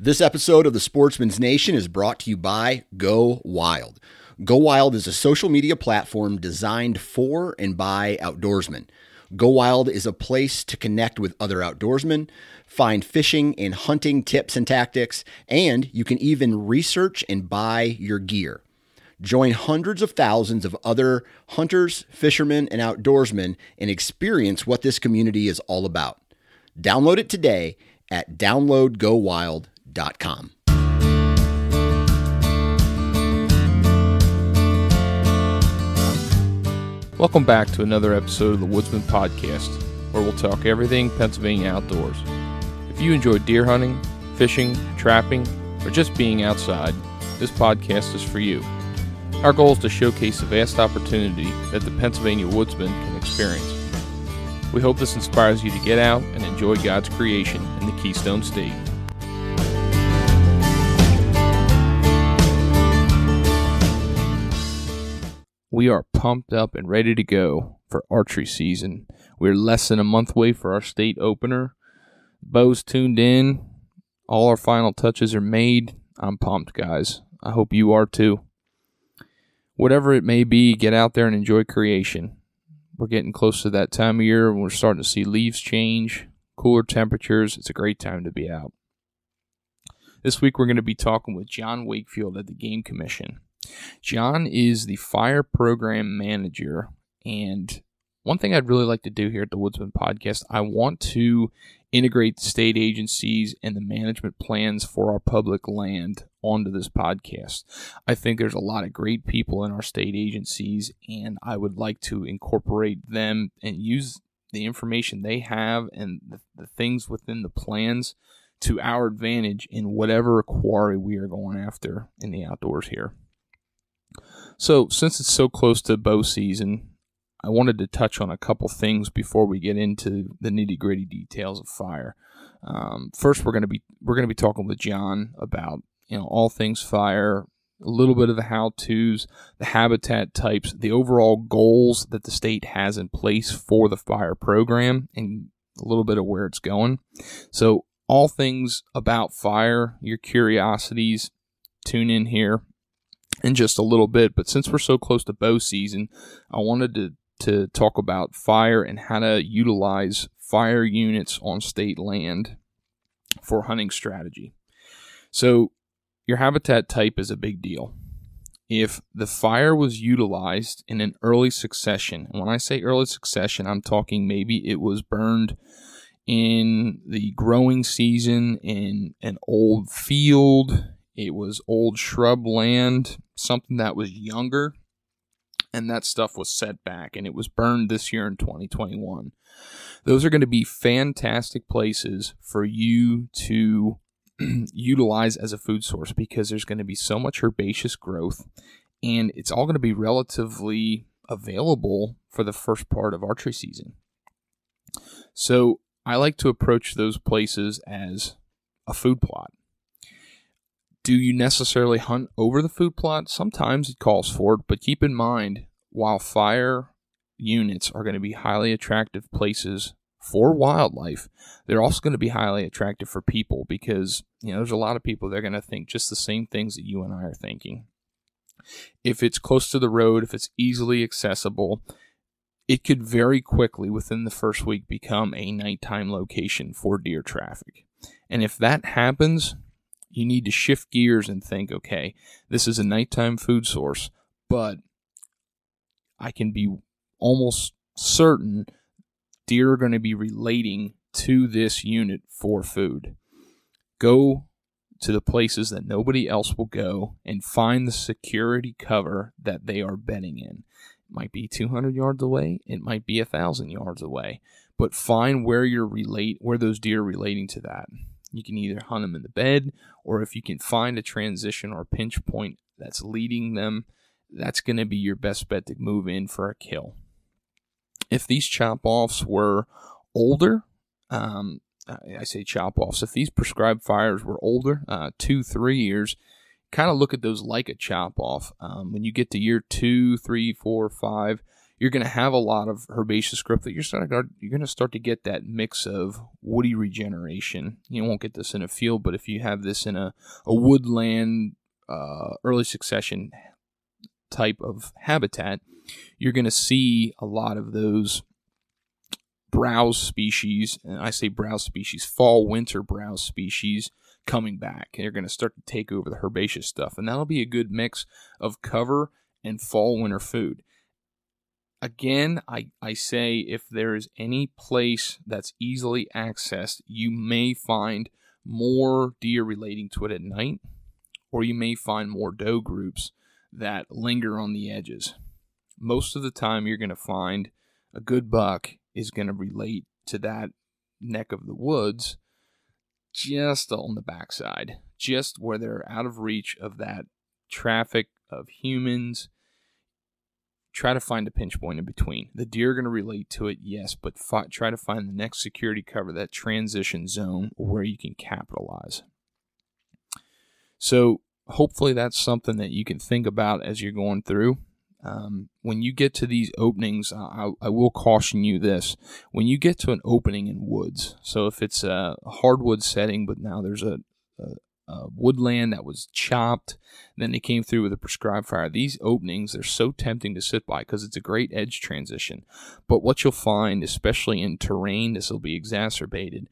This episode of the Sportsman's Nation is brought to you by Go Wild. Go Wild is a social media platform designed for and by outdoorsmen. Go Wild is a place to connect with other outdoorsmen, find fishing and hunting tips and tactics, and you can even research and buy your gear. Join hundreds of thousands of other hunters, fishermen, and outdoorsmen and experience what this community is all about. Download it today at downloadgowild.com. Welcome back to another episode of the Woodsman Podcast, where we'll talk everything Pennsylvania outdoors. If you enjoy deer hunting, fishing, trapping, or just being outside, this podcast is for you. Our goal is to showcase the vast opportunity that the Pennsylvania woodsman can experience. We hope this inspires you to get out and enjoy God's creation in the Keystone State. We are pumped up and ready to go for archery season. We're less than a month away for our state opener. Bows tuned in. All our final touches are made. I'm pumped, guys. I hope you are too. Whatever it may be, get out there and enjoy creation. We're getting close to that time of year when we're starting to see leaves change, cooler temperatures. It's a great time to be out. This week we're going to be talking with John Wakefield at the Game Commission. John is the fire program manager. And one thing I'd really like to do here at the Woodsman podcast, I want to integrate state agencies and the management plans for our public land onto this podcast. I think there's a lot of great people in our state agencies, and I would like to incorporate them and use the information they have and the, the things within the plans to our advantage in whatever quarry we are going after in the outdoors here. So, since it's so close to bow season, I wanted to touch on a couple things before we get into the nitty gritty details of fire. Um, first, we're going to be we're going to be talking with John about you know all things fire, a little bit of the how tos, the habitat types, the overall goals that the state has in place for the fire program, and a little bit of where it's going. So, all things about fire, your curiosities, tune in here in just a little bit. But since we're so close to bow season, I wanted to, to talk about fire and how to utilize fire units on state land for hunting strategy. So, your habitat type is a big deal. If the fire was utilized in an early succession, and when I say early succession, I'm talking maybe it was burned in the growing season in an old field, it was old shrub land, something that was younger, and that stuff was set back, and it was burned this year in 2021. Those are going to be fantastic places for you to utilize as a food source because there's going to be so much herbaceous growth, and it's all going to be relatively available for the first part of archery season. So I like to approach those places as a food plot. Do you necessarily hunt over the food plot? Sometimes it calls for it, but keep in mind while fire units are going to be highly attractive places for wildlife, they're also going to be highly attractive for people because, you know, there's a lot of people that are going to think just the same things that you and I are thinking. If it's close to the road, if it's easily accessible, it could very quickly within the first week become a nighttime location for deer traffic. And if that happens, you need to shift gears and think, okay, this is a nighttime food source, but I can be almost certain deer are going to be relating to this unit for food. Go to the places that nobody else will go and find the security cover that they are bedding in. It might be 200 yards away, it might be a 1000 yards away, but find where you're relate where those deer are relating to that. You can either hunt them in the bed or if you can find a transition or pinch point that's leading them, that's going to be your best bet to move in for a kill if these chop offs were older, um, I say chop offs, if these prescribed fires were older, uh, two, three years, kind of look at those like a chop off. Um, when you get to year two, three, four, five, you're going to have a lot of herbaceous growth that you're starting you're going to start to get that mix of woody regeneration. You won't get this in a field, but if you have this in a, a woodland uh, early succession type of habitat, you're going to see a lot of those browse species, and I say browse species, fall winter browse species coming back. They're going to start to take over the herbaceous stuff, and that'll be a good mix of cover and fall winter food. Again, I, I say if there is any place that's easily accessed, you may find more deer relating to it at night, or you may find more doe groups that linger on the edges. Most of the time, you're going to find a good buck is going to relate to that neck of the woods just on the backside, just where they're out of reach of that traffic of humans. Try to find a pinch point in between. The deer are going to relate to it, yes, but try to find the next security cover, that transition zone where you can capitalize. So, hopefully, that's something that you can think about as you're going through. Um, when you get to these openings, I, I, will caution you this: when you get to an opening in woods, so if it's a hardwood setting, but now there's a, a, a woodland that was chopped, then they came through with a prescribed fire. These openings they're so tempting to sit by because it's a great edge transition. But what you'll find, especially in terrain, this will be exacerbated.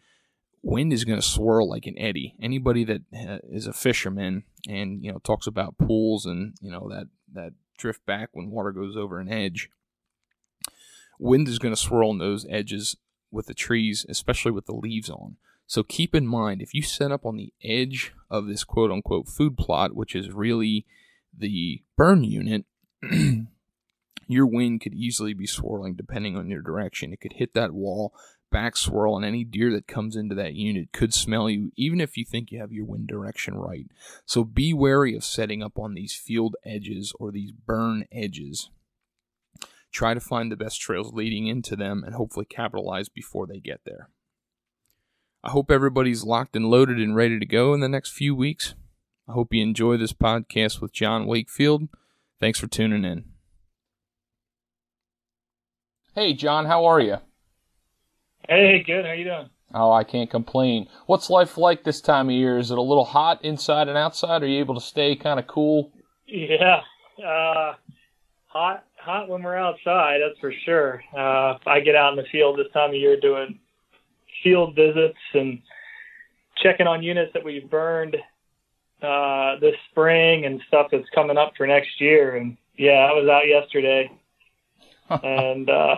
Wind is going to swirl like an eddy. Anybody that uh, is a fisherman and you know talks about pools and you know that that drift back when water goes over an edge. Wind is going to swirl on those edges with the trees, especially with the leaves on. So keep in mind if you set up on the edge of this quote unquote food plot, which is really the burn unit, your wind could easily be swirling depending on your direction. It could hit that wall, back swirl, and any deer that comes into that unit could smell you, even if you think you have your wind direction right. So be wary of setting up on these field edges or these burn edges. Try to find the best trails leading into them and hopefully capitalize before they get there. I hope everybody's locked and loaded and ready to go in the next few weeks. I hope you enjoy this podcast with John Wakefield. Thanks for tuning in. Hey, John, how are you? Hey, good. How you doing? Oh, I can't complain. What's life like this time of year? Is it a little hot inside and outside? Are you able to stay kind of cool? Yeah, uh, hot, hot when we're outside. That's for sure. Uh, I get out in the field this time of year doing field visits and checking on units that we've burned uh, this spring and stuff that's coming up for next year. And yeah, I was out yesterday, and uh,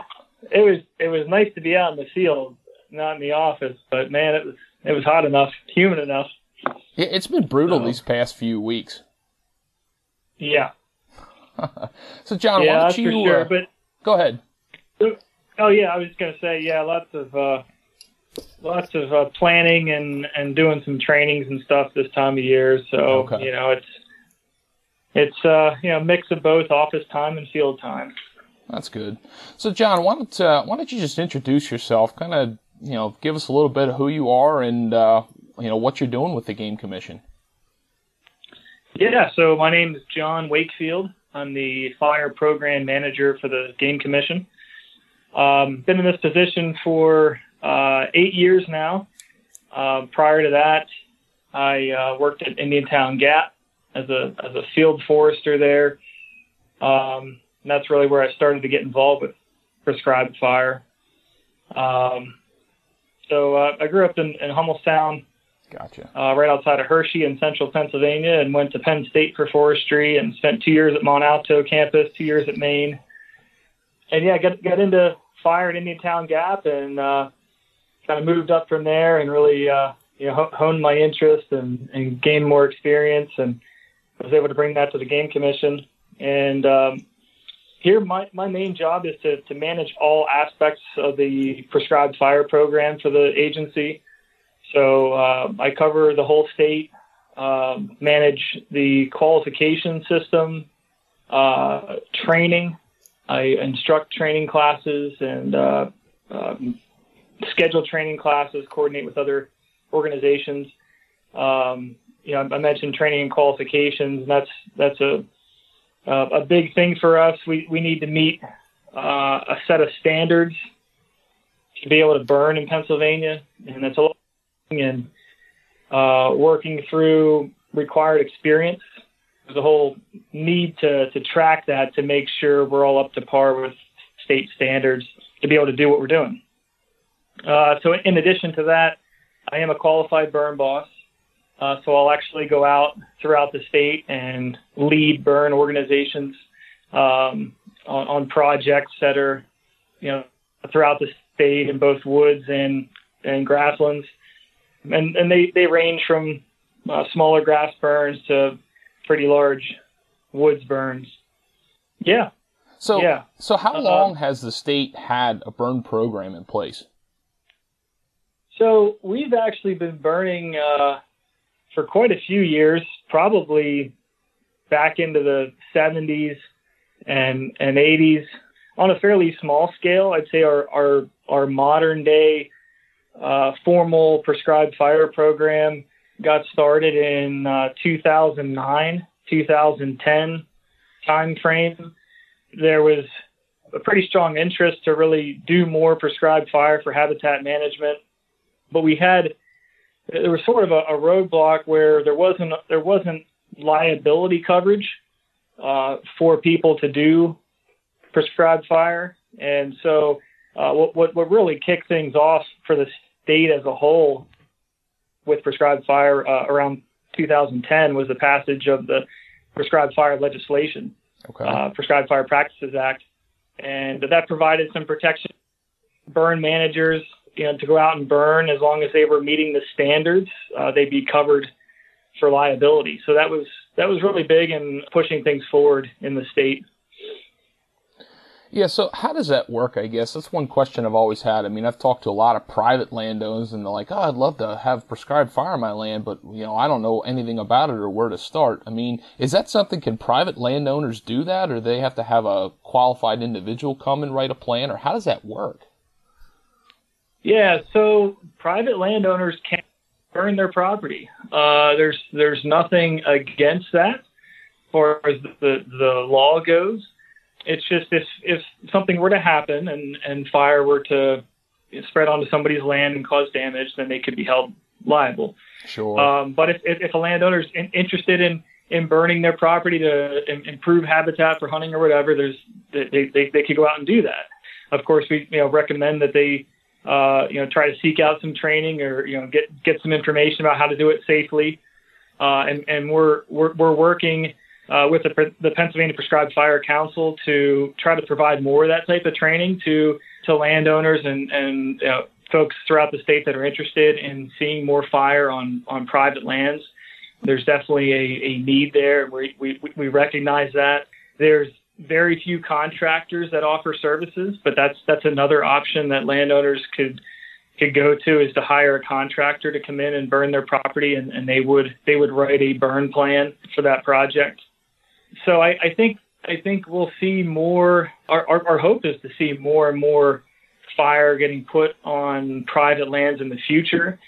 it was it was nice to be out in the field, not in the office. But man, it was it was hot enough, humid enough. It's been brutal so, these past few weeks. Yeah. so John, yeah, why don't you sure, uh, but go ahead? Oh yeah, I was going to say yeah, lots of uh, lots of uh, planning and and doing some trainings and stuff this time of year. So okay. you know it's it's uh, you know mix of both office time and field time. That's good. So, John, why don't uh, why don't you just introduce yourself? Kind of, you know, give us a little bit of who you are and uh, you know what you're doing with the Game Commission. Yeah. So my name is John Wakefield. I'm the fire program manager for the Game Commission. Um, been in this position for uh, eight years now. Uh, prior to that, I uh, worked at Indiantown Gap as a as a field forester there. Um, and that's really where I started to get involved with prescribed fire. Um, so uh, I grew up in, in Hummelstown, gotcha, uh, right outside of Hershey in central Pennsylvania, and went to Penn State for forestry, and spent two years at Mont Alto campus, two years at Main, and yeah, got got into fire at Indiantown Gap, and uh, kind of moved up from there, and really uh, you know honed my interest and, and gained more experience, and was able to bring that to the game commission, and um, here my, my main job is to, to manage all aspects of the prescribed fire program for the agency. So uh, I cover the whole state, uh, manage the qualification system, uh, training. I instruct training classes and uh, um, schedule training classes, coordinate with other organizations. Um, you know, I mentioned training and qualifications, and that's that's a uh, a big thing for us. We we need to meet uh, a set of standards to be able to burn in Pennsylvania, and that's a lot. And uh, working through required experience, there's a whole need to to track that to make sure we're all up to par with state standards to be able to do what we're doing. Uh, so, in addition to that, I am a qualified burn boss. Uh, so I'll actually go out throughout the state and lead burn organizations um, on, on, projects that are, you know, throughout the state in both woods and and grasslands, and and they they range from uh, smaller grass burns to pretty large woods burns. Yeah. So yeah. So how uh, long has the state had a burn program in place? So we've actually been burning uh, for quite a few years, probably back into the 70s and and 80s on a fairly small scale. I'd say our our, our modern day uh, formal prescribed fire program got started in uh, 2009, 2010 time frame. There was a pretty strong interest to really do more prescribed fire for habitat management, but we had there was sort of a, a roadblock where there wasn't there wasn't liability coverage uh, for people to do prescribed fire, and so uh, what, what what really kicked things off for the state as a whole with prescribed fire uh, around 2010 was the passage of the prescribed fire legislation, okay. Uh, prescribed Fire Practices Act, and that provided some protection burn managers you know, to go out and burn as long as they were meeting the standards, uh, they'd be covered for liability. So that was that was really big in pushing things forward in the state. Yeah, so how does that work? I guess that's one question I've always had. I mean, I've talked to a lot of private landowners, and they're like, "Oh, I'd love to have prescribed fire on my land, but you know, I don't know anything about it or where to start." I mean, is that something? Can private landowners do that, or do they have to have a qualified individual come and write a plan, or how does that work? Yeah, so private landowners can burn their property. Uh, there's there's nothing against that, as far as the the law goes. It's just if if something were to happen and and fire were to spread onto somebody's land and cause damage, then they could be held liable. Sure. Um, but if, if if a landowner is in, interested in in burning their property to improve habitat for hunting or whatever, there's they, they they could go out and do that. Of course, we you know recommend that they uh, you know, try to seek out some training or you know get get some information about how to do it safely. Uh, and and we're we're, we're working uh, with the, the Pennsylvania Prescribed Fire Council to try to provide more of that type of training to to landowners and and you know, folks throughout the state that are interested in seeing more fire on on private lands. There's definitely a, a need there. We, we we recognize that. There's very few contractors that offer services, but that's that's another option that landowners could could go to is to hire a contractor to come in and burn their property and, and they would they would write a burn plan for that project. So I, I think I think we'll see more our, our, our hope is to see more and more fire getting put on private lands in the future.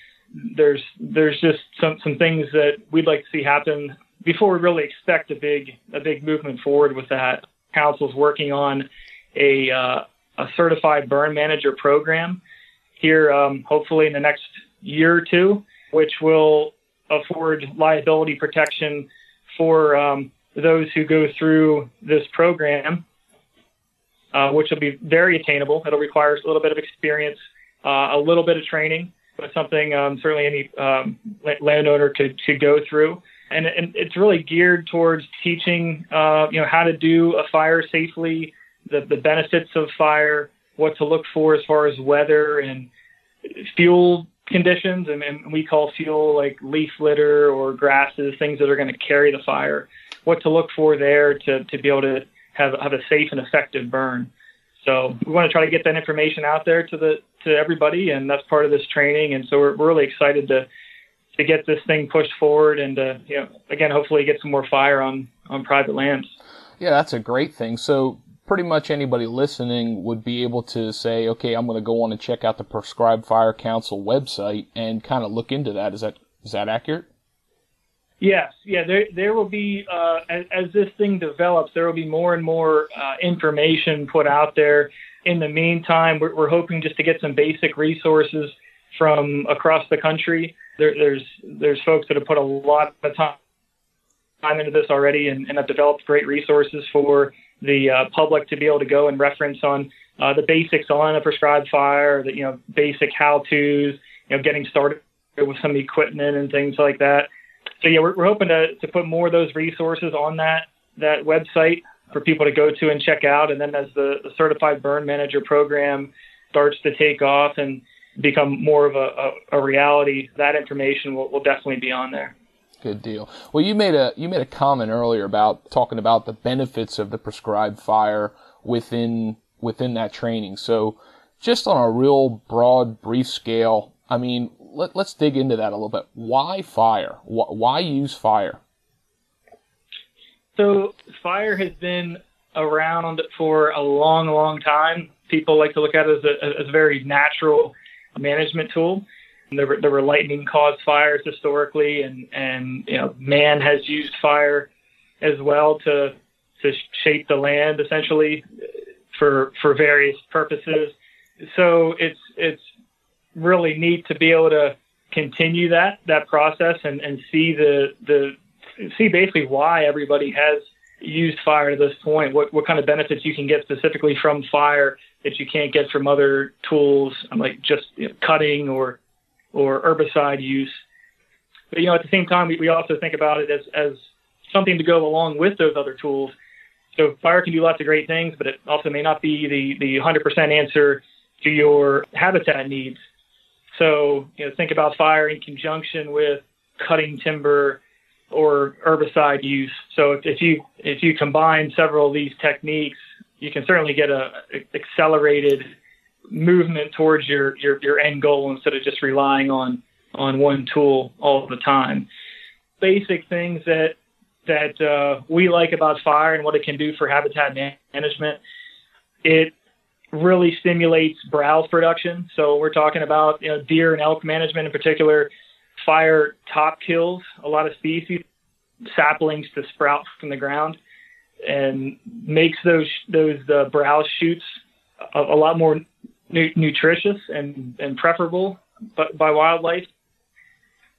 There's there's just some some things that we'd like to see happen before we really expect a big a big movement forward with that. Council is working on a, uh, a certified burn manager program here, um, hopefully in the next year or two, which will afford liability protection for um, those who go through this program, uh, which will be very attainable. It'll require a little bit of experience, uh, a little bit of training, but something um, certainly any um, landowner could, could go through and, and it's really geared towards teaching, uh, you know, how to do a fire safely, the, the benefits of fire, what to look for as far as weather and fuel conditions, and, and we call fuel like leaf litter or grasses, things that are going to carry the fire, what to look for there to, to be able to have, have a safe and effective burn. So we want to try to get that information out there to the to everybody, and that's part of this training. And so we're, we're really excited to to get this thing pushed forward and to, you know, again, hopefully get some more fire on, on private lands. Yeah, that's a great thing. So pretty much anybody listening would be able to say, okay, I'm going to go on and check out the Prescribed Fire Council website and kind of look into that. Is that, is that accurate? Yes, yeah, there there will be uh, as, as, this thing develops, there will be more and more uh, information put out there. In the meantime, we're, we're, hoping just to get some basic resources from across the country. There, there's there's folks that have put a lot of time time into this already and, and have developed great resources for the uh, public to be able to go and reference on uh, the basics on a prescribed fire, the you know basic how-tos, you know getting started with some equipment and things like that so yeah, we're, we're hoping to, to put more of those resources on that that website for people to go to and check out. And then as the, the certified burn manager program starts to take off and become more of a, a, a reality, that information will, will definitely be on there. Good deal. Well, you made a you made a comment earlier about talking about the benefits of the prescribed fire within within that training. So, just on a real broad, brief scale, I mean, let, us dig into that a little bit. Why fire? Why use fire? So fire has been around for a long, long time. People like to look at it as a, as a very natural management tool. There were, there were lightning caused fires historically, and, and you know man has used fire as well to to shape the land essentially for for various purposes. So it's it's really neat to be able to continue that that process and, and see the the see basically why everybody has used fire to this point. What what kind of benefits you can get specifically from fire that you can't get from other tools, like just you know, cutting or or herbicide use. But you know, at the same time, we, we also think about it as as something to go along with those other tools. So fire can do lots of great things, but it also may not be the the 100% answer to your habitat needs. So, you know, think about fire in conjunction with cutting timber or herbicide use. So if, if you if you combine several of these techniques, you can certainly get a, a accelerated movement towards your, your your end goal instead of just relying on on one tool all the time. Basic things that that uh, we like about fire and what it can do for habitat management. It really stimulates browse production. So we're talking about you know deer and elk management in particular. Fire top kills a lot of species, saplings to sprout from the ground, and makes those those uh, browse shoots a, a lot more nu- nutritious and, and preferable by, by wildlife.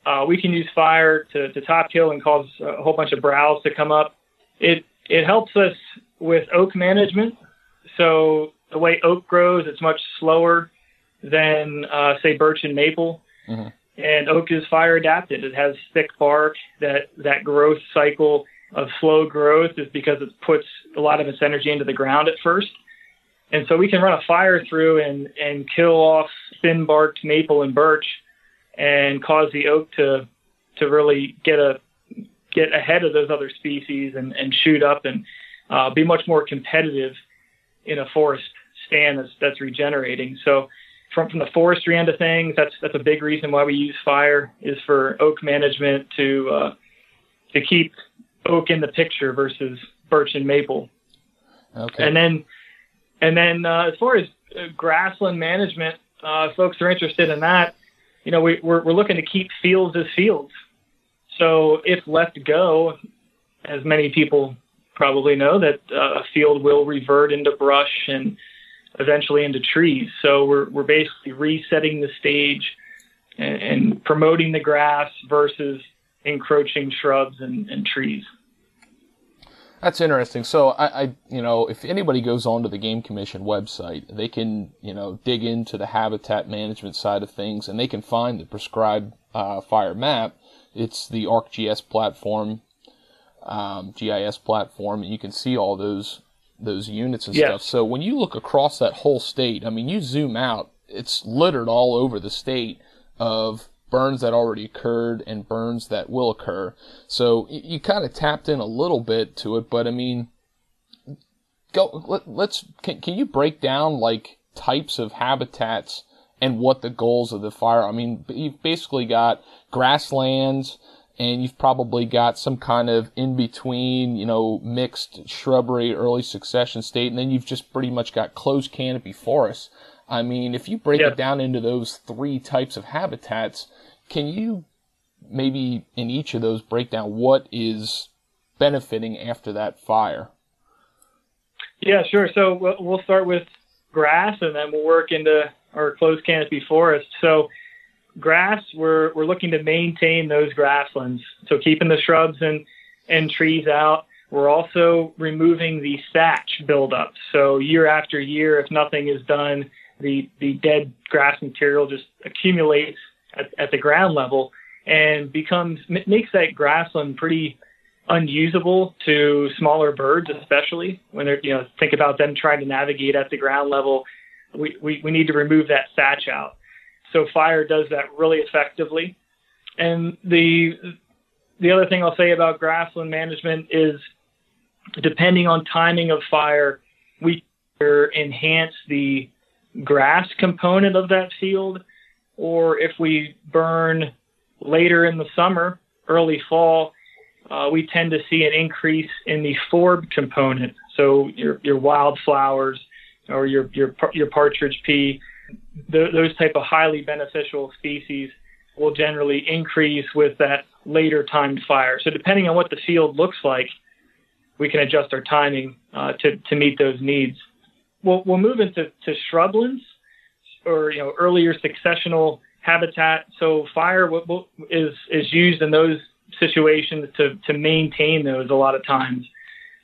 Uh, we can use fire to, to top kill and cause a whole bunch of browse to come up. It it helps us with oak management. So the way oak grows, it's much slower than uh, say birch and maple. Mm-hmm. And oak is fire adapted. It has thick bark. That that growth cycle of slow growth is because it puts a lot of its energy into the ground at first. And so we can run a fire through and, and kill off thin barked maple and birch and cause the oak to to really get a get ahead of those other species and, and shoot up and uh, be much more competitive in a forest stand that's, that's regenerating. So from, from the forestry end of things, that's that's a big reason why we use fire is for oak management to uh, to keep oak in the picture versus birch and maple. Okay. And then and then uh, as far as uh, grassland management, uh, folks are interested in that. You know, we, we're we're looking to keep fields as fields. So if left go, as many people probably know, that uh, a field will revert into brush and eventually into trees. So we're, we're basically resetting the stage and, and promoting the grass versus encroaching shrubs and, and trees. That's interesting. So I, I, you know, if anybody goes onto the Game Commission website, they can, you know, dig into the habitat management side of things, and they can find the prescribed uh, fire map. It's the ArcGIS platform, um, GIS platform, and you can see all those those units and yes. stuff. So when you look across that whole state, I mean, you zoom out, it's littered all over the state of burns that already occurred and burns that will occur. So you, you kind of tapped in a little bit to it, but I mean, go let, us can, can you break down like types of habitats and what the goals of the fire? I mean, you've basically got grasslands and you've probably got some kind of in between, you know, mixed shrubbery, early succession state, and then you've just pretty much got closed canopy forests. I mean, if you break it down into those three types of habitats, can you maybe in each of those break down what is benefiting after that fire. Yeah, sure. So we'll start with grass and then we'll work into our closed canopy forest. So grass, we're, we're looking to maintain those grasslands. So keeping the shrubs and, and trees out. We're also removing the thatch buildup. So year after year, if nothing is done, the, the dead grass material just accumulates at, at the ground level and becomes makes that grassland pretty unusable to smaller birds, especially when they're you know think about them trying to navigate at the ground level. We, we, we need to remove that thatch out. So fire does that really effectively. And the the other thing I'll say about grassland management is depending on timing of fire, we enhance the grass component of that field, or if we burn later in the summer, early fall, uh, we tend to see an increase in the forb component. So your your wildflowers or your your your partridge pea, th- those type of highly beneficial species will generally increase with that later timed fire. So depending on what the field looks like, we can adjust our timing uh, to to meet those needs. We'll we'll move into to shrublands or you know earlier successional habitat. So fire is is used in those situations to to maintain those a lot of times.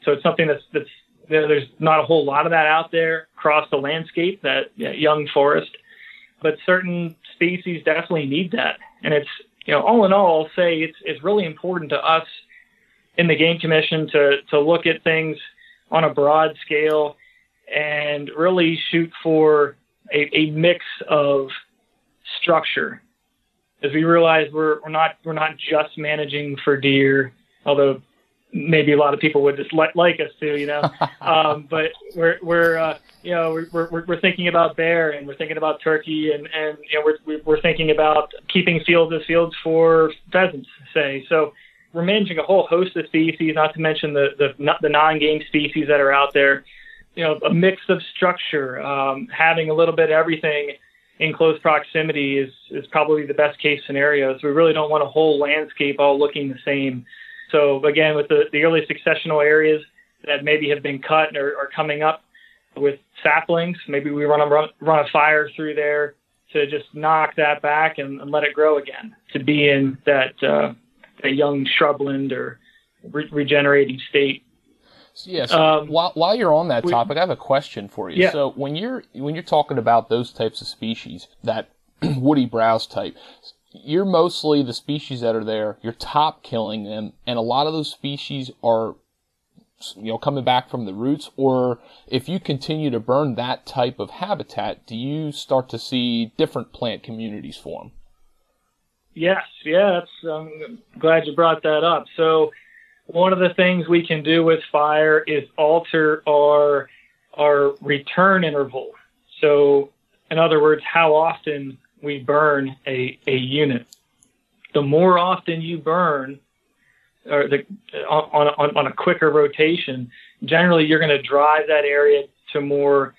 So it's something that's that's there's not a whole lot of that out there across the landscape that young forest, but certain species definitely need that. And it's you know all in all, I'll say it's it's really important to us in the game commission to to look at things on a broad scale and really shoot for a, a mix of structure as we realize we're, we're not we're not just managing for deer, although maybe a lot of people would just li- like us to, you know. um, but we're we're uh, you know we're, we're we're thinking about bear and we're thinking about turkey and and you know we're we're thinking about keeping fields as fields for pheasants, say. So we're managing a whole host of species, not to mention the the the non-game species that are out there. You know, a mix of structure, um, having a little bit of everything in close proximity is, is probably the best case scenario. So we really don't want a whole landscape all looking the same. So again, with the, the early successional areas that maybe have been cut or are coming up with saplings, maybe we run a, run, a fire through there to just knock that back and, and let it grow again to be in that, uh, a young shrubland or re- regenerating state. Yes. Um, while while you're on that topic, we, I have a question for you. Yeah. So when you're when you're talking about those types of species, that woody browse type, you're mostly the species that are there. You're top killing them, and a lot of those species are, you know, coming back from the roots. Or if you continue to burn that type of habitat, do you start to see different plant communities form? Yes. Yeah. That's. I'm glad you brought that up. So one of the things we can do with fire is alter our our return interval. So, in other words, how often we burn a, a unit. The more often you burn, or the on, on, on a quicker rotation, generally you're going to drive that area to more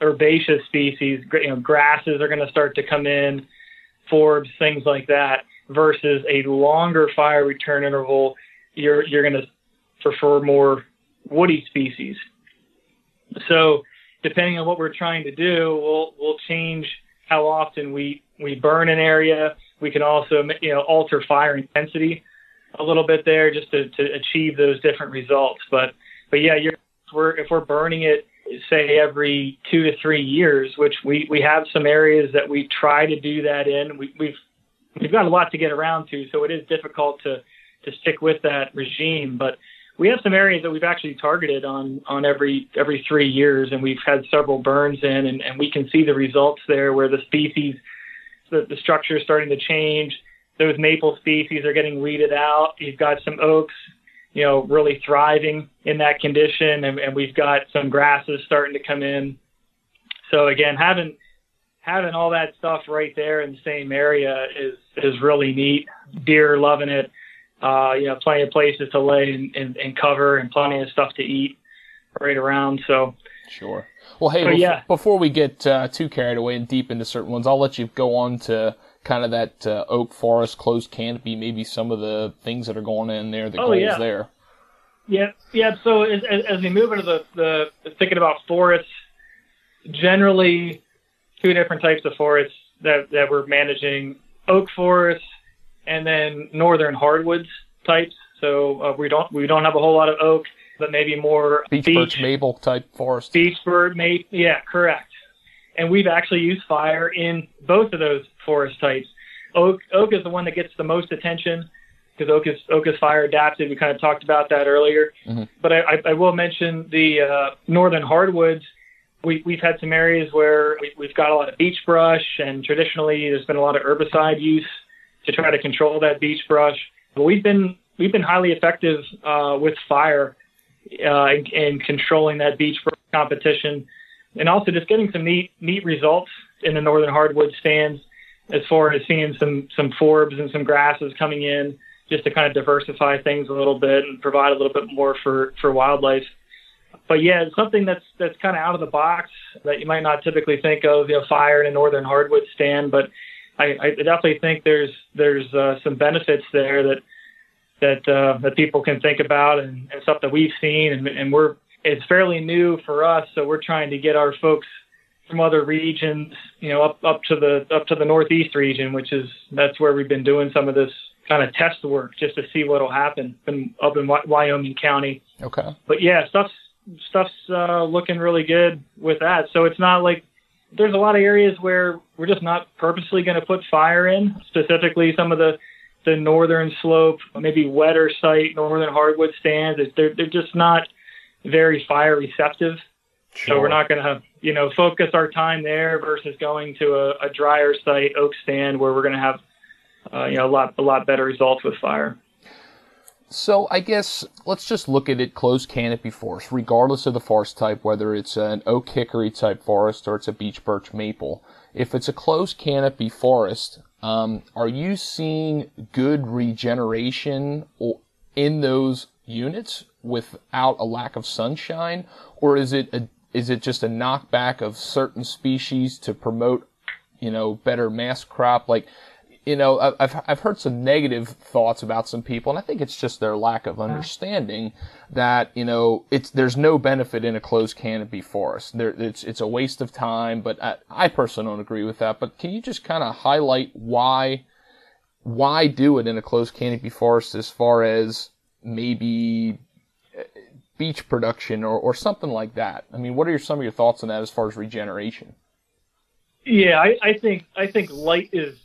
herbaceous species. You know, grasses are going to start to come in, forbs, things like that, versus a longer fire return interval you're you're going to prefer more woody species. So depending on what we're trying to do, we'll we'll change how often we we burn an area. We can also you know alter fire intensity a little bit there just to, to achieve those different results. But but yeah, you're if we're if we're burning it say every two to three years, which we we have some areas that we try to do that in. We, we've we've got a lot to get around to, so it is difficult to to stick with that regime. But we have some areas that we've actually targeted on on every every three years, and we've had several burns in, and, and we can see the results there where the species, the, the structure is starting to change. Those maple species are getting weeded out. You've got some oaks, you know, really thriving in that condition, and, and we've got some grasses starting to come in. So again, having having all that stuff right there in the same area is is really neat. Deer loving it uh, you know, plenty of places to lay and, and, and, cover and plenty of stuff to eat right around. So sure. Well, hey, bef- yeah. before we get uh, too carried away and deep into certain ones, I'll let you go on to kind of that uh, oak forest closed canopy, maybe some of the things that are going in there, the Oh, goals yeah. there. Yeah, yeah. So as, as, as we move into the, the thinking about forests, generally two different types of forests that, that we're managing: oak forests and then northern hardwoods types. So uh, we don't we don't have a whole lot of oak, but maybe more Beech, birch, maple type forest. beech birch, mate. Yeah, correct. And we've actually used fire in both of those forest types. Oak oak is the one that gets the most attention because oak is oak is fire adapted. We kind of talked about that earlier. Mhm. But I, I, I will mention the uh, northern hardwoods. We, we've had some areas where we, we've got a lot of beech brush, and traditionally there's been a lot of herbicide use to try to control that beech brush. But we've been we've been highly effective uh, with fire uh, in, in controlling that beech brush competition, and also just getting some neat neat results in the northern hardwood stands as far as seeing some some forbs and some grasses coming in just to kind of diversify things a little bit and provide a little bit more for for wildlife. But yeah, it's something that's that's kind of out of the box that you might not typically think of, you know, fire in a northern hardwood stand. But I, I definitely think there's there's uh, some benefits there that that uh, that people can think about and, and stuff that we've seen, and, and we're it's fairly new for us, so we're trying to get our folks from other regions, you know, up up to the up to the northeast region, which is that's where we've been doing some of this kind of test work just to see what'll happen in, up in Wyoming County Okay. but yeah, stuff's stuff's uh, looking really good with that. So it's not like there's a lot of areas where we're just not purposely going to put fire in. Specifically, some of the the northern slope, maybe wetter site, northern hardwood stands. They're they're just not very fire receptive. So we're not going to you know focus our time there versus going to a, a drier site, oak stand, where we're going to have uh, you know a lot a lot better results with fire. So I guess let's just look at it closed canopy forest, regardless of the forest type, whether it's an oak hickory type forest or it's a beech birch maple. If it's a closed canopy forest, um, are you seeing good regeneration in those units without a lack of sunshine, or is it a, is it just a knockback of certain species to promote, you know, better mast crop? Like, you know, I- I've I've heard some negative thoughts about some people, and I think it's just their lack of understanding that you know it's there's no benefit in a closed canopy forest. There, it's it's a waste of time. But I, I personally don't agree with that. But can you just kind of highlight why why do it in a closed canopy forest as far as maybe uh, beech production or, or something like that? I mean, what are your, some of your thoughts on that as far as regeneration? Yeah, I, I think I think light is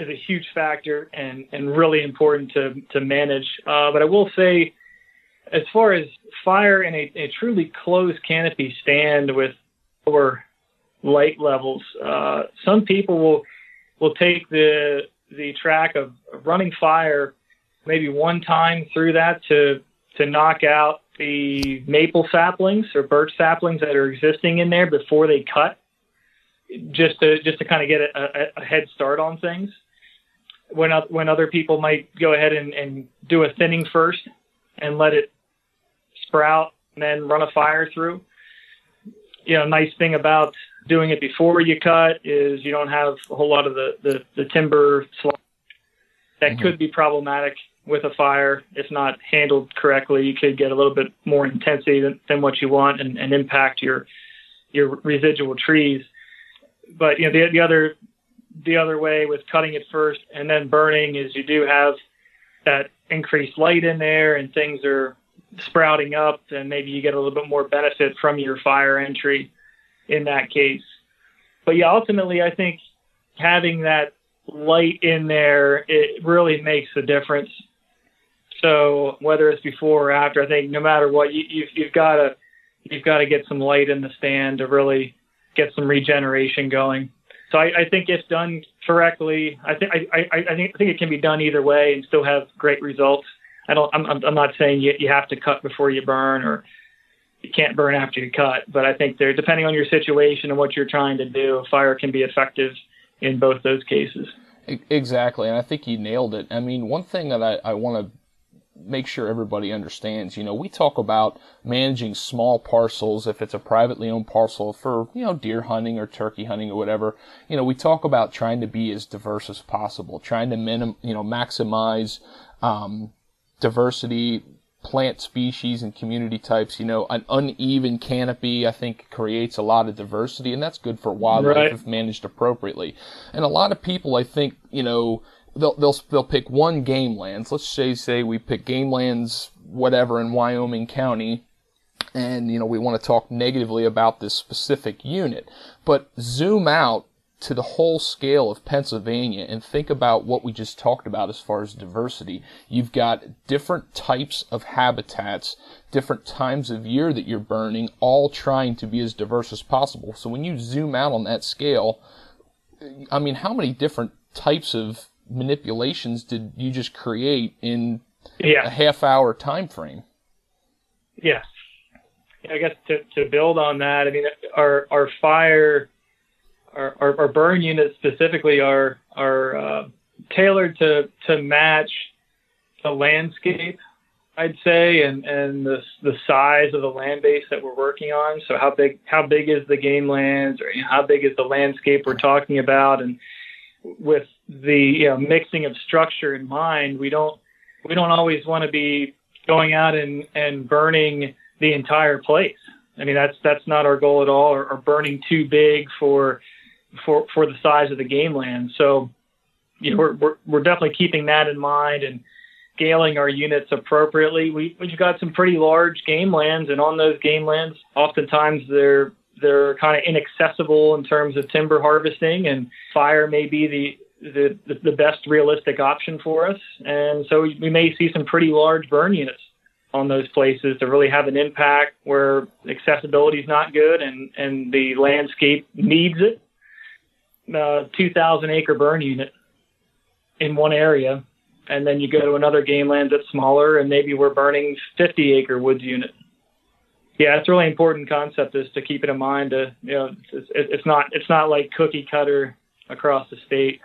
is a huge factor and and really important to to manage. Uh, but I will say, as far as fire in a, a truly closed canopy stand with lower light levels, uh, some people will will take the the track of running fire maybe one time through that to to knock out the maple saplings or birch saplings that are existing in there before they cut just to just to kind of get a, a, a head start on things. When when other people might go ahead and, and do a thinning first and let it sprout and then run a fire through. You know, nice thing about doing it before you cut is you don't have a whole lot of the the, the timber that Mhm. could be problematic with a fire if not handled correctly. You could get a little bit more intensity than, than what you want and, and impact your your residual trees but you know the the other the other way with cutting it first and then burning is you do have that increased light in there and things are sprouting up and maybe you get a little bit more benefit from your fire entry in that case. But yeah, ultimately I think having that light in there it really makes a difference. So whether it's before or after, I think no matter what, you, you've, you've got to you've got to get some light in the stand to really get some regeneration going. So I, I think if done correctly, I think I, I, I think I think it can be done either way and still have great results. I don't. I'm, I'm not saying you, you have to cut before you burn or you can't burn after you cut, but I think there, depending on your situation and what you're trying to do, fire can be effective in both those cases. Exactly, and I think you nailed it. I mean, one thing that I, I want to make sure everybody understands. You know, we talk about managing small parcels if it's a privately owned parcel for, you know, deer hunting or turkey hunting or whatever. You know, we talk about trying to be as diverse as possible, trying to minim, you know, maximize, um, diversity, plant species and community types. You know, an uneven canopy, I think, creates a lot of diversity, and that's good for wildlife right. if managed appropriately. And a lot of people, I think, you know, they'll they'll they'll pick one game lands. Let's say say we pick game lands whatever in Wyoming County and you know we want to talk negatively about this specific unit but zoom out to the whole scale of Pennsylvania and think about what we just talked about as far as diversity. You've got different types of habitats, different times of year that you're burning, all trying to be as diverse as possible. So when you zoom out on that scale, I mean, how many different types of manipulations did you just create in yeah. a half hour time frame? Yes. I guess to, to build on that, I mean, our, our fire our, our, our burn units specifically are are uh, tailored to to match the landscape, I'd say, and and the the size of the land base that we're working on. So how big how big is the game lands, or how big is the landscape we're talking about, and with the you know, mixing of structure in mind, we don't we don't always want to be going out and and burning the entire place. I mean that's that's not our goal at all, or, or burning too big for for for the size of the game land. So, you know, we're we're, we're definitely keeping that in mind and scaling our units appropriately. We we've got some pretty large game lands, and on those game lands, oftentimes they're they're kind of inaccessible in terms of timber harvesting, and fire may be the the, the best realistic option for us. And so we may see some pretty large burn units on those places to really have an impact where accessibility is not good and, and the landscape needs it uh, 2,000 acre burn unit in one area, and then you go to another game land that's smaller, and maybe we're burning 50 acre woods unit. Yeah, it's a really important concept is to keep it in mind. To you know, it's, it's not it's not like cookie cutter across the state.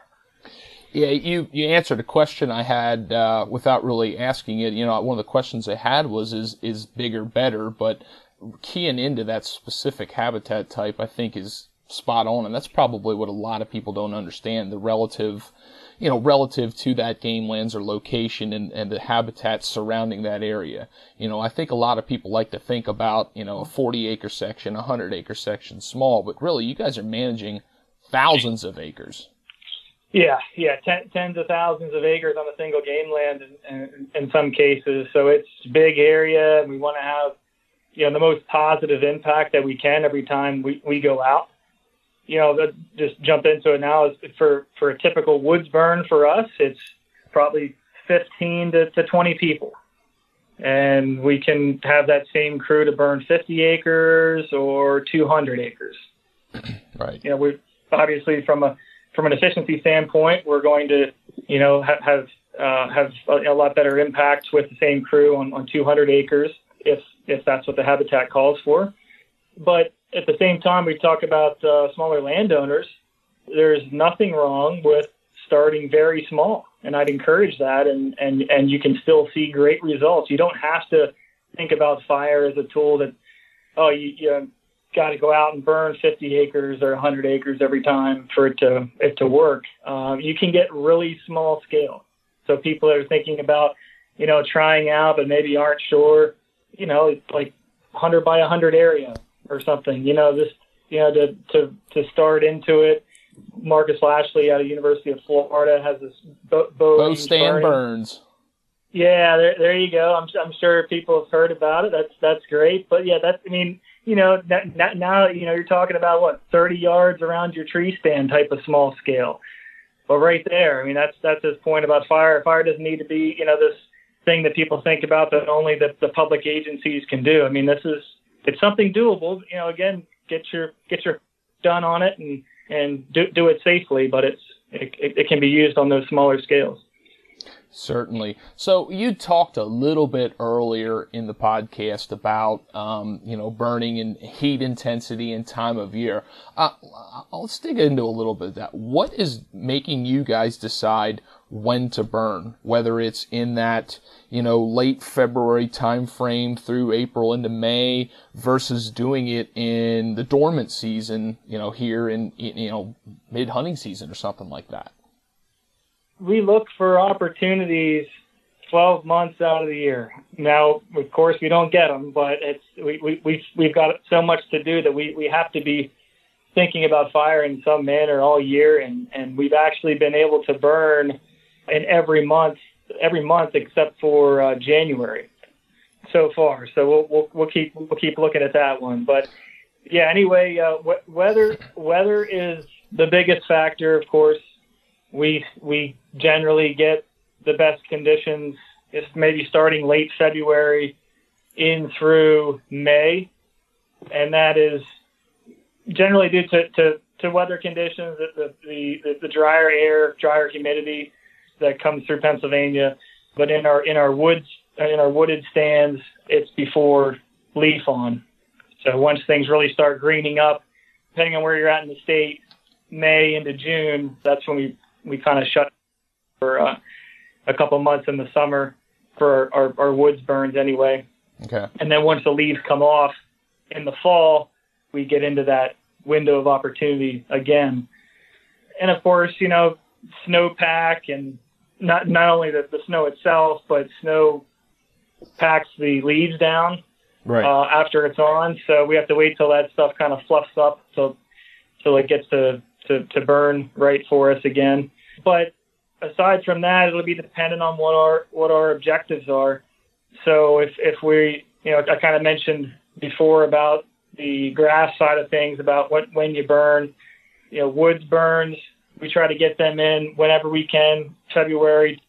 Yeah, you you answered a question I had uh, without really asking it. You know, one of the questions I had was is is bigger better, but keying into that specific habitat type, I think is spot on, and that's probably what a lot of people don't understand the relative, you know, relative to that game lands or location and, and the habitats surrounding that area. You know, I think a lot of people like to think about, you know, a 40 acre section, a 100 acre section small, but really you guys are managing thousands of acres. Yeah, yeah, ten, tens of thousands of acres on a single game land in, in, in some cases. So it's big area, and we want to have, you know, the most positive impact that we can every time we, we go out you know, just jump into it now. Is for for a typical woods burn for us, it's probably 15 to, to 20 people, and we can have that same crew to burn 50 acres or 200 acres. Right. You know, we obviously from a from an efficiency standpoint, we're going to you know ha- have uh, have a, a lot better impact with the same crew on, on 200 acres if if that's what the habitat calls for. But at the same time, we talk about uh, smaller landowners. There's nothing wrong with starting very small, and I'd encourage that. And and and you can still see great results. You don't have to think about fire as a tool that oh you, you got to go out and burn 50 acres or 100 acres every time for it to it to work. Um, you can get really small scale. So people that are thinking about you know trying out but maybe aren't sure. You know, like 100 by 100 area or something. You know, just you know to to to start into it. Marcus Lashley out of University of Florida has this bow, bow, bow stand burns. Yeah, there, there you go. I'm, I'm sure people have heard about it. That's that's great. But yeah, that's I mean, you know, now, now you know you're talking about what 30 yards around your tree stand type of small scale. But right there, I mean, that's that's his point about fire. Fire doesn't need to be, you know, this thing that people think about that only the, the public agencies can do. I mean, this is it's something doable. You know, again, get your get your done on it and and do do it safely. But it's it, it, it can be used on those smaller scales. Certainly. So you talked a little bit earlier in the podcast about, um, you know, burning and heat intensity and time of year. Uh, I'll let's dig into a little bit of that. What is making you guys decide when to burn? Whether it's in that, you know, late February time frame through April into May versus doing it in the dormant season, you know, here in, you know, mid hunting season or something like that we look for opportunities 12 months out of the year. Now, of course, we don't get them, but it's we, we we've we've got so much to do that we we have to be thinking about fire in some manner all year, and and we've actually been able to burn in every month every month except for uh, January so far. So we'll, we'll we'll keep we'll keep looking at that one, but yeah. Anyway, uh, weather weather is the biggest factor, of course we we generally get the best conditions. It's maybe starting late February in through May, and that is generally due to, to, to weather conditions, the, the, the, the drier air, drier humidity that comes through Pennsylvania. But in our in our woods in our wooded stands, it's before leaf on. So once things really start greening up, depending on where you're at in the state, May into June, that's when we we kind of shut for uh, a couple months in the summer for our, our, our woods burns anyway. Okay. And then once the leaves come off in the fall, we get into that window of opportunity again. And of course, you know, snowpack and not not only the, the snow itself, but snow packs the leaves down right. uh, after it's on. So we have to wait till that stuff kind of fluffs up till till it gets to, to, to burn right for us again. But aside from that, it'll be dependent on what our what our objectives are. So if if we, you know, I kind of mentioned before about the grass side of things, about what when you burn, you know, woods burns. We try to get them in whenever we can, February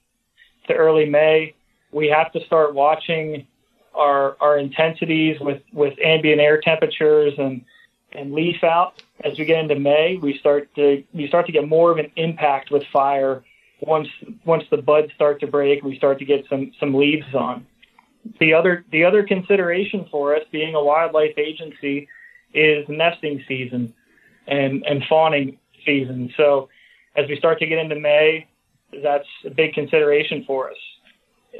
to early May. We have to start watching our our intensities with with ambient air temperatures and and leaf out as we get into May, we start to we start to get more of an impact with fire once once the buds start to break. We start to get some some leaves on. The other the other consideration for us, being a wildlife agency, is nesting season and and fawning season. So as we start to get into May, that's a big consideration for us.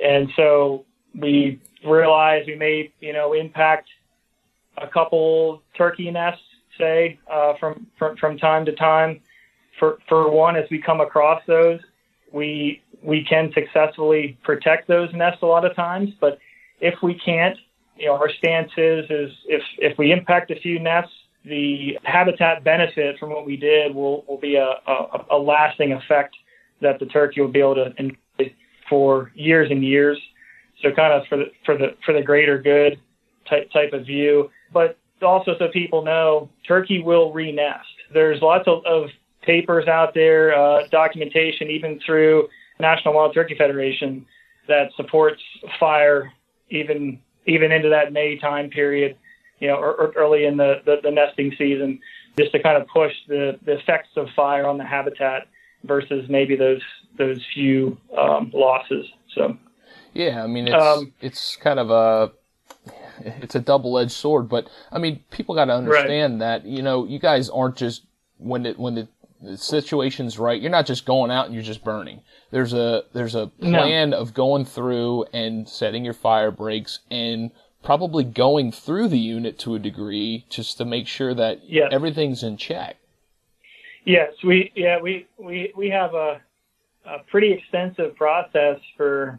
And so we realize we may you know impact a couple turkey nests say uh, from, from from time to time. For for one, as we come across those, we we can successfully protect those nests a lot of times. But if we can't, you know, our stance is is if if we impact a few nests, the habitat benefit from what we did will will be a, a, a lasting effect that the turkey will be able to enjoy for years and years. So kind of for the for the for the greater good type type of view. But also so people know, turkey will re-nest. There's lots of, of papers out there, uh, documentation, even through National Wild Turkey Federation, that supports fire even even into that May time period, you know, or, or early in the, the, the nesting season, just to kind of push the, the effects of fire on the habitat versus maybe those those few um, losses. So. Yeah, I mean it's um, it's kind of a it's a double edged sword. But I mean, people got to understand right. that you know you guys aren't just when it when the, the situation's right. You're not just going out and you're just burning. There's a there's a plan no. of going through and setting your fire breaks and probably going through the unit to a degree just to make sure that yes. everything's in check. Yes, we yeah we we we have a a pretty extensive process for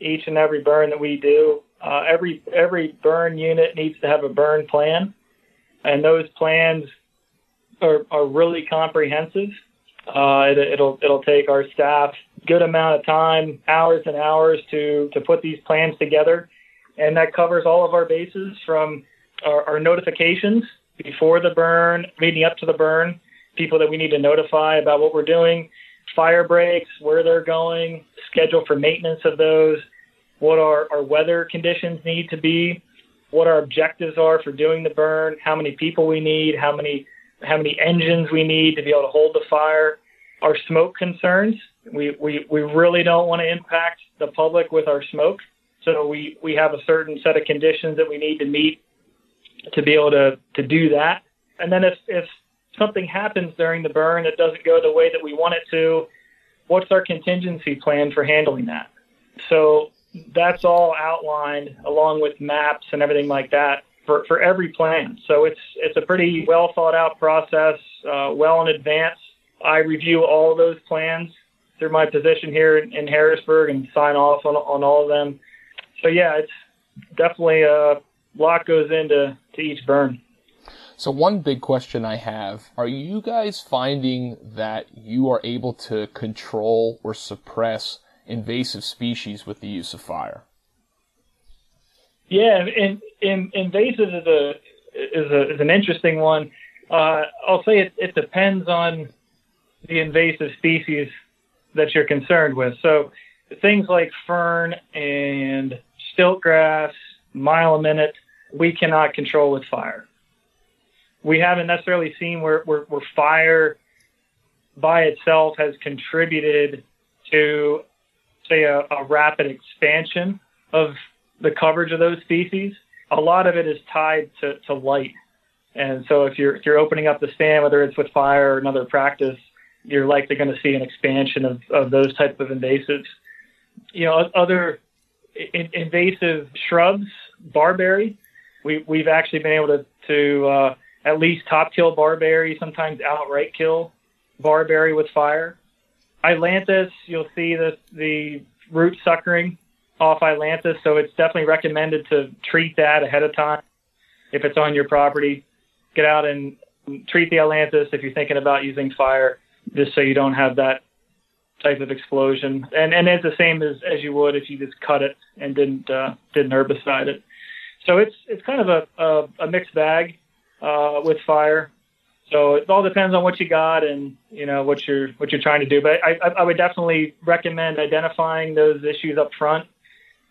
each and every burn that we do. Uh, every every burn unit needs to have a burn plan, and those plans are, are really comprehensive. Uh, it, it'll it'll take our staff good amount of time, hours and hours to to put these plans together, and that covers all of our bases from our, our notifications before the burn, leading up to the burn, people that we need to notify about what we're doing, fire breaks, where they're going, schedule for maintenance of those, what our, our weather conditions need to be, what our objectives are for doing the burn, how many people we need, how many how many engines we need to be able to hold the fire, our smoke concerns. We, we, we really don't want to impact the public with our smoke. So we, we have a certain set of conditions that we need to meet to be able to, to do that. And then if, if something happens during the burn that doesn't go the way that we want it to, what's our contingency plan for handling that? So that's all outlined along with maps and everything like that for, for every plan. So it's it's a pretty well thought out process, uh, well in advance. I review all those plans through my position here in, in Harrisburg and sign off on, on all of them. So yeah, it's definitely a lot goes into to each burn. So one big question I have, are you guys finding that you are able to control or suppress invasive species with the use of fire? Yeah, and, and invasive is a is a is an interesting one. Uh, I'll say it, it depends on the invasive species that you're concerned with. So things like fern and stiltgrass, mile a minute, we cannot control with fire. We haven't necessarily seen where, where, where fire by itself has contributed to, say, a, a rapid expansion of the coverage of those species. A lot of it is tied to, to light. And so if you're if you're opening up the stand, whether it's with fire or another practice, you're likely going to see an expansion of, of those type of invasives. You know, other in, invasive shrubs, barberry, we we've actually been able to to uh, at least top kill barberry, sometimes outright kill barberry with fire. Ailanthus, you'll see the the root suckering off Ailanthus, so it's definitely recommended to treat that ahead of time if it's on your property. Get out and treat the Ailanthus if you're thinking about using fire, just so you don't have that type of explosion. And and it's the same as, as you would if you just cut it and didn't uh, didn't herbicide it. So it's it's kind of a a, a mixed bag uh, with fire. So it all depends on what you got and you know what you're what you're trying to do. But I, I would definitely recommend identifying those issues up front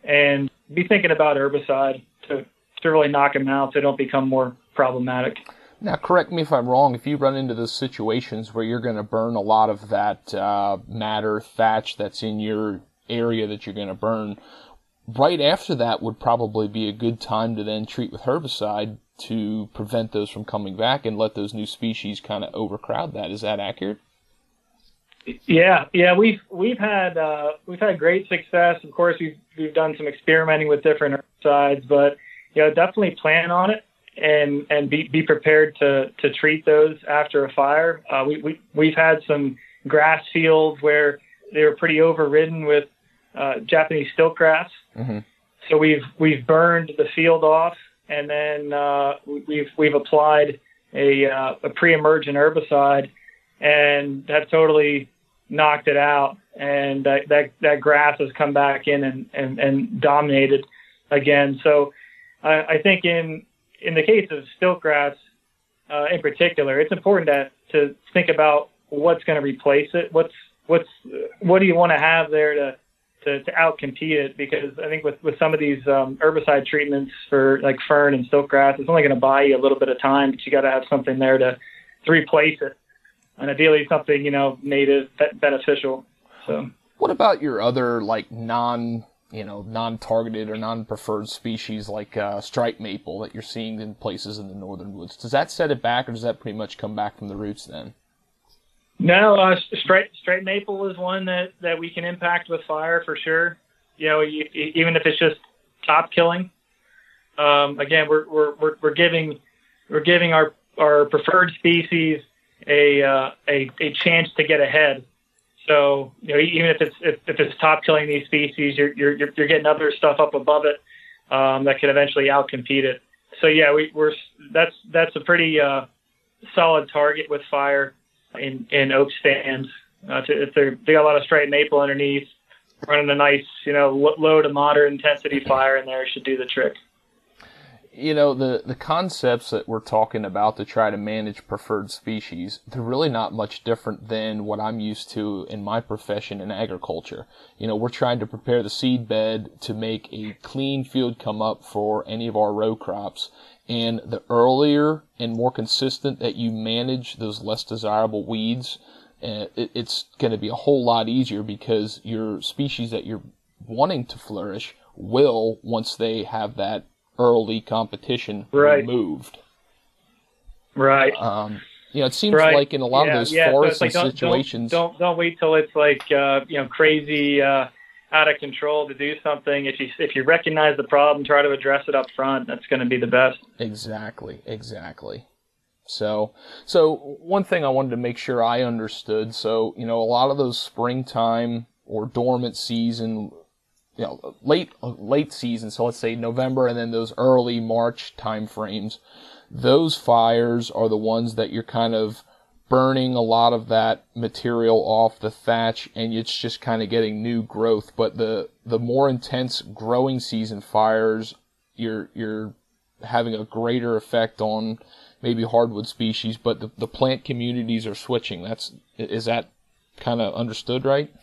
and be thinking about herbicide to to really knock them out so they don't become more problematic. Now, correct me if I'm wrong. If you run into those situations where you're going to burn a lot of that uh, madder thatch that's in your area that you're going to burn, right after that would probably be a good time to then treat with herbicide to prevent those from coming back and let those new species kind of overcrowd that. Is that accurate? Yeah, yeah, we've we've had uh, we've had great success. Of course, we've we've done some experimenting with different herbicides, but you know, definitely plan on it and and be be prepared to to treat those after a fire. Uh, we we we've had some grass fields where they were pretty overridden with uh, Japanese stiltgrass. Mm-hmm. So we've we've burned the field off and then uh, we've we've applied a, uh, a pre-emergent herbicide and have totally knocked it out. And that, that, that grass has come back in and, and, and dominated again. So I, I think in in the case of stiltgrass uh, in particular, it's important to, to think about what's going to replace it. What's what's what do you want to have there to to, to outcompete it because I think with, with some of these um, herbicide treatments for like fern and stiltgrass, it's only going to buy you a little bit of time, but you got to have something there to, to replace it. And ideally something, you know, native, beneficial. So. What about your other like non, you know, non-targeted or non-preferred species like uh, striped maple that you're seeing in places in the northern woods? Does that set it back, or does that pretty much come back from the roots then? No, uh, straight striped maple is one that that we can impact with fire for sure. You know, you, even if it's just top killing. Um, again, we're, we're we're we're giving we're giving our our preferred species a uh, a a chance to get ahead. So you know, even if it's if, if it's top killing these species, you're you're you're getting other stuff up above it um, that can eventually outcompete it. So yeah, we, we're that's that's a pretty uh, solid target with fire in in oak stands. Uh, to, if they're they got a lot of striped maple underneath, running a nice you know low to moderate intensity fire in there should do the trick. You know the the concepts that we're talking about to try to manage preferred species, they're really not much different than what I'm used to in my profession in agriculture. You know, we're trying to prepare the seed bed to make a clean field come up for any of our row crops and the earlier and more consistent that you manage those less desirable weeds, uh, it, it's going to be a whole lot easier because your species that you're wanting to flourish will once they have that early competition right. removed. Right. Um, you know, it seems right. like in a lot yeah, of those yeah. forests so like, and don't, situations. Don't, don't, don't wait till it's like uh, you know crazy uh, out of control to do something. If you if you recognize the problem, try to address it up front. That's going to be the best. Exactly. Exactly. So, so one thing I wanted to make sure I understood. So, you know, a lot of those springtime or dormant season, you know, late late season. So let's say November and then those early March time frames. Those fires are the ones that you're kind of burning a lot of that material off the thatch and it's just kind of getting new growth. But the the more intense growing season fires you're you're having a greater effect on maybe hardwood species but the, the plant communities are switching. That's is that kind of understood right?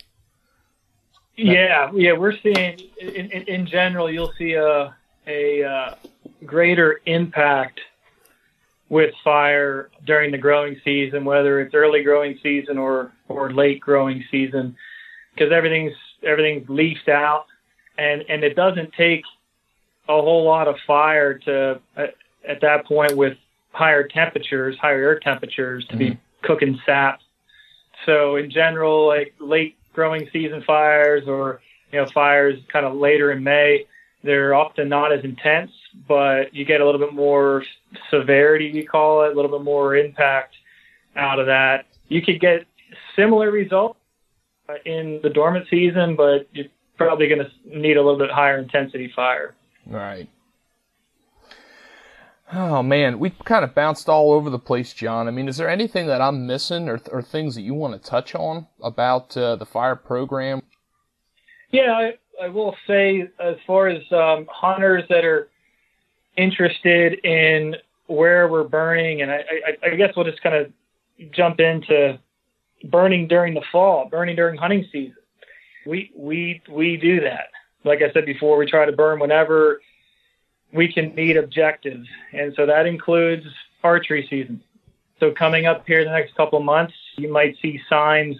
Yeah yeah we're seeing in, in, in general you'll see a a uh, greater impact with fire during the growing season, whether it's early growing season or or late growing season, because everything's everything's leafed out, and and it doesn't take a whole lot of fire to at, at that point with higher temperatures, higher air temperatures to mm-hmm. be cooking sap. So in general, like late growing season fires or you know fires kind of later in May, they're often not as intense but you get a little bit more severity, we call it, a little bit more impact out of that. You could get similar results in the dormant season, but you're probably going to need a little bit higher intensity fire. Right. Oh man, we kind of bounced all over the place, John. I mean, is there anything that I'm missing, or, or things that you want to touch on about uh, the fire program? Yeah, I, I will say, as far as um, hunters that are interested in where we're burning, and I, I, I guess we'll just kind of jump into burning during the fall, burning during hunting season. We we we do that. Like I said before, we try to burn whenever we can meet objectives, and so that includes archery season. So coming up here the next couple of months, you might see signs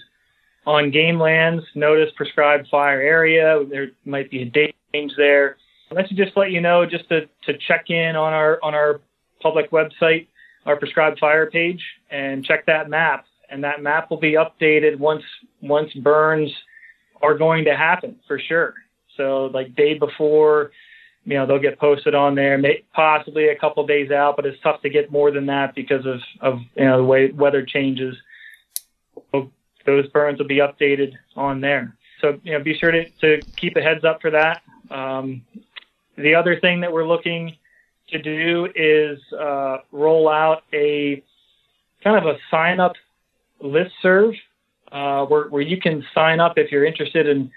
on game lands, notice prescribed fire area. There might be a date change there. Let's just let you know just to, to check in on our on our public website, our prescribed fire page, and check that map. And that map will be updated once once burns are going to happen for sure. So like day before, you know, they'll get posted on there, may, possibly a couple days out, but it's tough to get more than that because of, of you know the way weather changes. So those burns will be updated on there. So you know, be sure to, to keep a heads up for that. Um, the other thing that we're looking to do is uh, roll out a kind of a sign up list serve uh, where, where you can sign up if you're interested in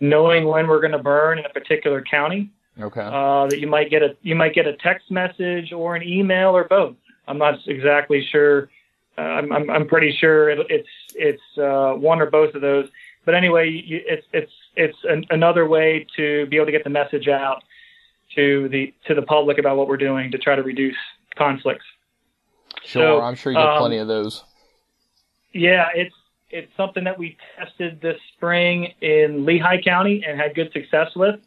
knowing when we're going to burn in a particular county. Okay. Uh, that you might get a you might get a text message or an email or both. I'm not exactly sure. Uh, I'm, I'm, I'm pretty sure it, it's it's uh, one or both of those. But anyway, you, it's it's it's an, another way to be able to get the message out to the to the public about what we're doing to try to reduce conflicts. Sure, so, I'm sure you get um, plenty of those. Yeah, it's it's something that we tested this spring in Lehigh County and had good success with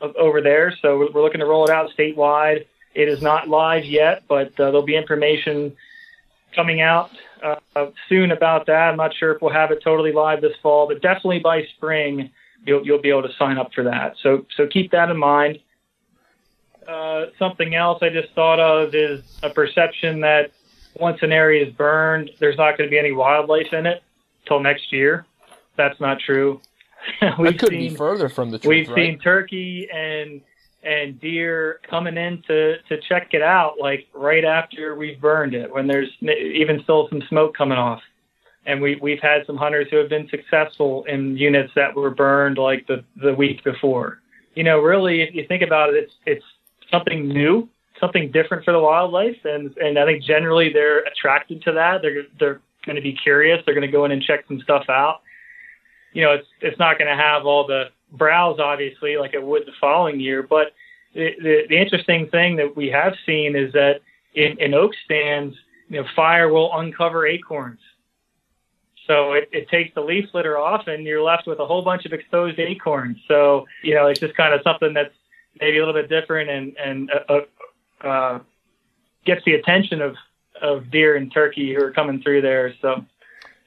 over there. So we're looking to roll it out statewide. It is not live yet, but uh, there'll be information coming out uh, soon about that. I'm not sure if we'll have it totally live this fall, but definitely by spring you'll you'll be able to sign up for that. So so keep that in mind. Uh, something else I just thought of is a perception that once an area is burned, there's not going to be any wildlife in it till next year. That's not true. we've could seen, be further from the truth. We've right? seen turkey and and deer coming in to to check it out, like right after we've burned it, when there's even still some smoke coming off. And we we've had some hunters who have been successful in units that were burned like the the week before. You know, really, if you think about it, it's it's something new, something different for the wildlife, and and I think generally they're attracted to that. They're they're going to be curious. They're going to go in and check some stuff out. You know, it's it's not going to have all the browse obviously like it would the following year, but the, the, the interesting thing that we have seen is that in, in oak stands, you know, fire will uncover acorns. So it, it takes the leaf litter off, and you're left with a whole bunch of exposed acorns. So you know, it's just kind of something that's maybe a little bit different and and uh, uh, uh, gets the attention of of deer and turkey who are coming through there. So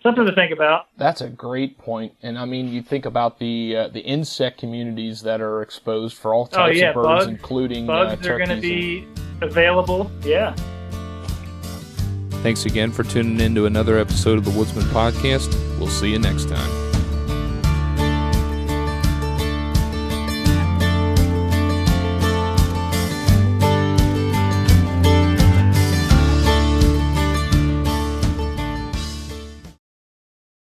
something to think about. That's a great point. And I mean, you think about the uh, the insect communities that are exposed for all Oh types yeah, of birds, bugs, including bugs uh, are going to be available. Yeah. Thanks again for tuning in to another episode of the Woodsman Podcast. We'll see you next time.